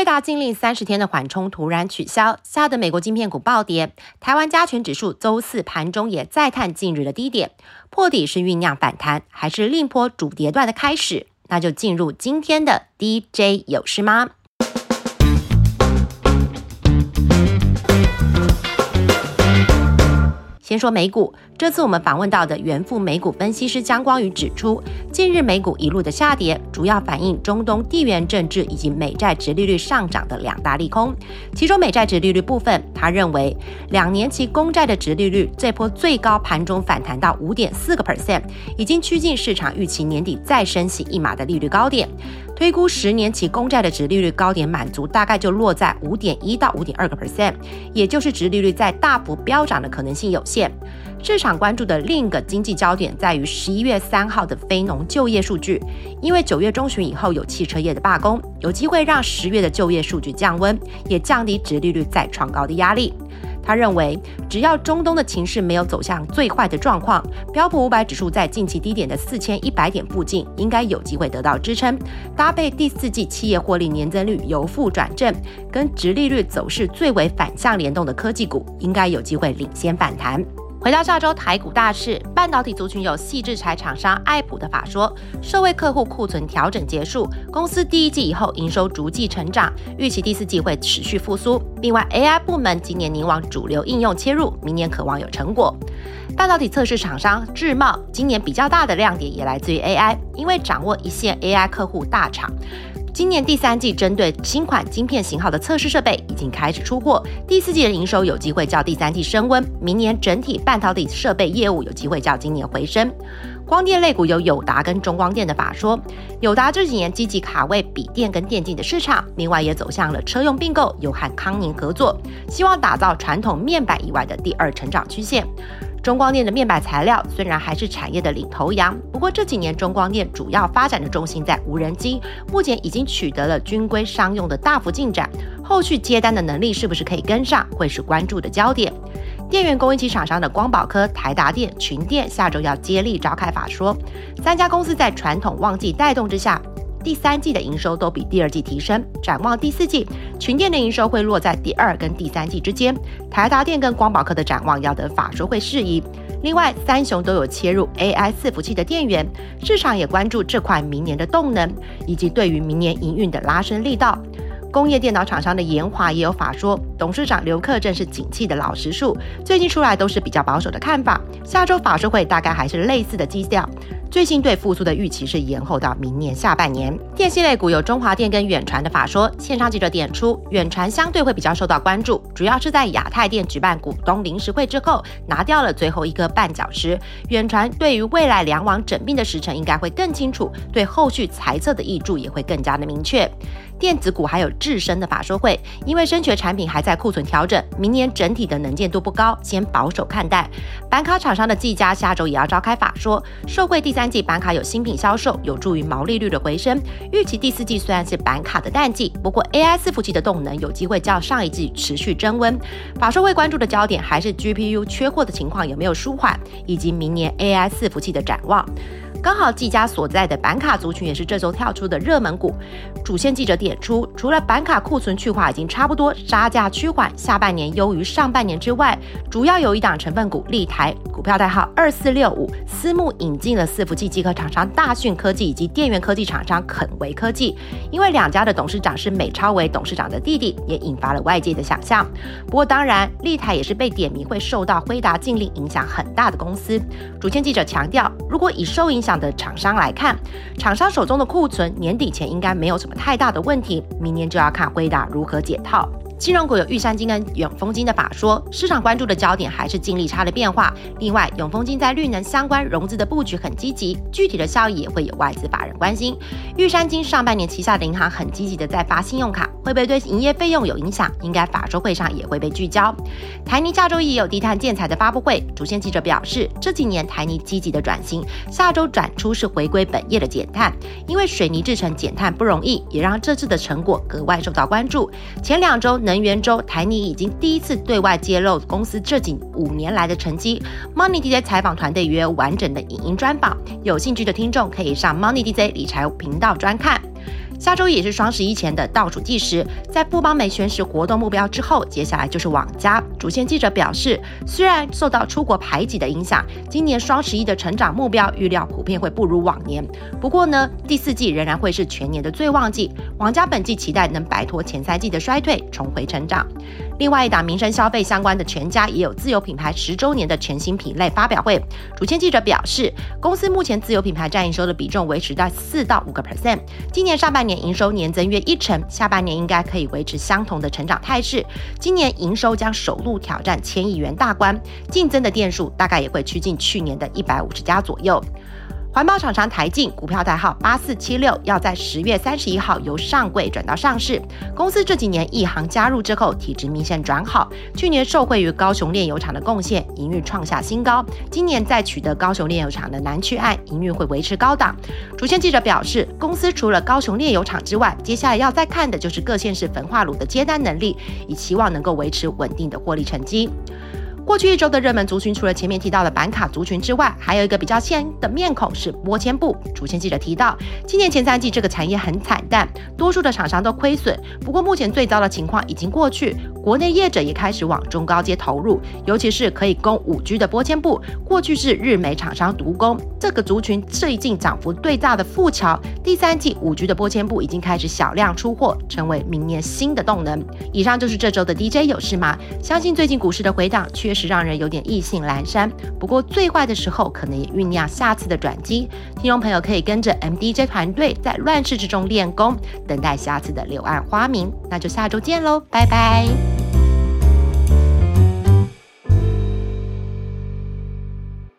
辉达禁令三十天的缓冲突然取消，吓得美国晶片股暴跌。台湾加权指数周四盘中也再探近日的低点，破底是酝酿反弹，还是另波主跌段的开始？那就进入今天的 DJ 有事吗？先说美股，这次我们访问到的元富美股分析师江光宇指出，近日美股一路的下跌，主要反映中东地缘政治以及美债直利率上涨的两大利空。其中美债直利率部分，他认为两年期公债的直利率这波最高盘中反弹到五点四个 percent，已经趋近市场预期年底再升息一码的利率高点。推估十年期公债的值利率高点满足，大概就落在五点一到五点二个 percent，也就是值利率在大幅飙涨的可能性有限。市场关注的另一个经济焦点在于十一月三号的非农就业数据，因为九月中旬以后有汽车业的罢工，有机会让十月的就业数据降温，也降低直利率再创高的压力。他认为，只要中东的情势没有走向最坏的状况，标普五百指数在近期低点的四千一百点附近，应该有机会得到支撑。搭配第四季企业获利年增率由负转正，跟直利率走势最为反向联动的科技股，应该有机会领先反弹。回到下周台股大事，半导体族群有细制材厂商爱普的法说，社会客户库存调整结束，公司第一季以后营收逐季成长，预期第四季会持续复苏。另外，AI 部门今年凝往主流应用切入，明年渴望有成果。半导体测试厂商智茂今年比较大的亮点也来自于 AI，因为掌握一线 AI 客户大厂。今年第三季针对新款晶片型号的测试设备已经开始出货，第四季的营收有机会较第三季升温，明年整体半导体设备业务有机会较今年回升。光电类股有友达跟中光电的法说，友达这几年积极卡位笔电跟电竞的市场，另外也走向了车用并购，有和康宁合作，希望打造传统面板以外的第二成长曲线。中光电的面板材料虽然还是产业的领头羊，不过这几年中光电主要发展的重心在无人机，目前已经取得了军规商用的大幅进展，后续接单的能力是不是可以跟上，会是关注的焦点。电源供应器厂商的光宝科、台达电、群电下周要接力召开法说，三家公司在传统旺季带动之下。第三季的营收都比第二季提升，展望第四季，群电的营收会落在第二跟第三季之间。台达电跟光宝科的展望要等法说会适宜。另外，三雄都有切入 AI 伺服器的电源，市场也关注这块明年的动能，以及对于明年营运的拉升力道。工业电脑厂商的研华也有法说，董事长刘克正是景气的老实数，最近出来都是比较保守的看法。下周法说会大概还是类似的基调。最新对复苏的预期是延后到明年下半年。电信类股有中华电跟远传的法说，线上记者点出，远传相对会比较受到关注，主要是在亚太电举办股东临时会之后，拿掉了最后一个绊脚石。远传对于未来两网整并的时程应该会更清楚，对后续财测的益注也会更加的明确。电子股还有智深的法说会，因为声学产品还在库存调整，明年整体的能见度不高，先保守看待。板卡厂商的技嘉下周也要召开法说，受惠第三三季板卡有新品销售，有助于毛利率的回升。预期第四季虽然是板卡的淡季，不过 AI 四服器的动能有机会较上一季持续增温。法说会关注的焦点还是 GPU 缺货的情况有没有舒缓，以及明年 AI 四服器的展望。刚好技嘉所在的板卡族群也是这周跳出的热门股。主线记者点出，除了板卡库存去化已经差不多，杀价趋缓，下半年优于上半年之外，主要有一档成分股立台，股票代号二四六五，私募引进了伺服器机壳厂商大讯科技以及电源科技厂商肯维科技。因为两家的董事长是美超为董事长的弟弟，也引发了外界的想象。不过当然，立台也是被点名会受到辉达禁令影响很大的公司。主线记者强调，如果以受影影响的厂商来看，厂商手中的库存年底前应该没有什么太大的问题，明年就要看辉达如何解套。金融股有玉山金跟永丰金的法说，市场关注的焦点还是净利差的变化。另外，永丰金在绿能相关融资的布局很积极，具体的效益也会有外资法人关心。玉山金上半年旗下的银行很积极的在发信用卡，会不会对营业费用有影响？应该法说会上也会被聚焦。台泥下周一有低碳建材的发布会，主线记者表示，这几年台泥积极的转型，下周转出是回归本业的减碳，因为水泥制成减碳不容易，也让这次的成果格外受到关注。前两周能源周，台泥已经第一次对外揭露公司这几五年来的成绩。Money DJ 采访团队约完整的影音专访，有兴趣的听众可以上 Money DJ 理财频道专看。下周也是双十一前的倒数计时，在富邦美宣示活动目标之后，接下来就是网家。主线记者表示，虽然受到出国排挤的影响，今年双十一的成长目标预料普遍会不如往年。不过呢，第四季仍然会是全年的最旺季，网家本季期待能摆脱前三季的衰退，重回成长。另外一档民生消费相关的全家也有自有品牌十周年的全新品类发表会。主签记者表示，公司目前自有品牌占营收的比重维持在四到五个 percent。今年上半年营收年增约一成，下半年应该可以维持相同的成长态势。今年营收将首度挑战千亿元大关，竞争的店数大概也会趋近去年的一百五十家左右。环保厂商台进股票代号八四七六，要在十月三十一号由上柜转到上市。公司这几年一行加入之后，体质明显转好。去年受惠于高雄炼油厂的贡献，营运创下新高。今年再取得高雄炼油厂的南区案，营运会维持高档。主线记者表示，公司除了高雄炼油厂之外，接下来要再看的就是各县市焚化炉的接单能力，以期望能够维持稳定的获利成绩。过去一周的热门族群，除了前面提到的板卡族群之外，还有一个比较新的面孔是玻纤布。主线记者提到，今年前三季这个产业很惨淡，多数的厂商都亏损。不过目前最糟的情况已经过去，国内业者也开始往中高阶投入，尤其是可以供五 G 的玻纤布，过去是日美厂商独供。这个族群最近涨幅最大的富桥，第三季五 G 的玻纤布已经开始小量出货，成为明年新的动能。以上就是这周的 DJ 有事吗？相信最近股市的回档确实。是让人有点意兴阑珊，不过最坏的时候可能也酝酿下次的转机。听众朋友可以跟着 MDJ 团队在乱世之中练功，等待下次的柳暗花明。那就下周见喽，拜拜。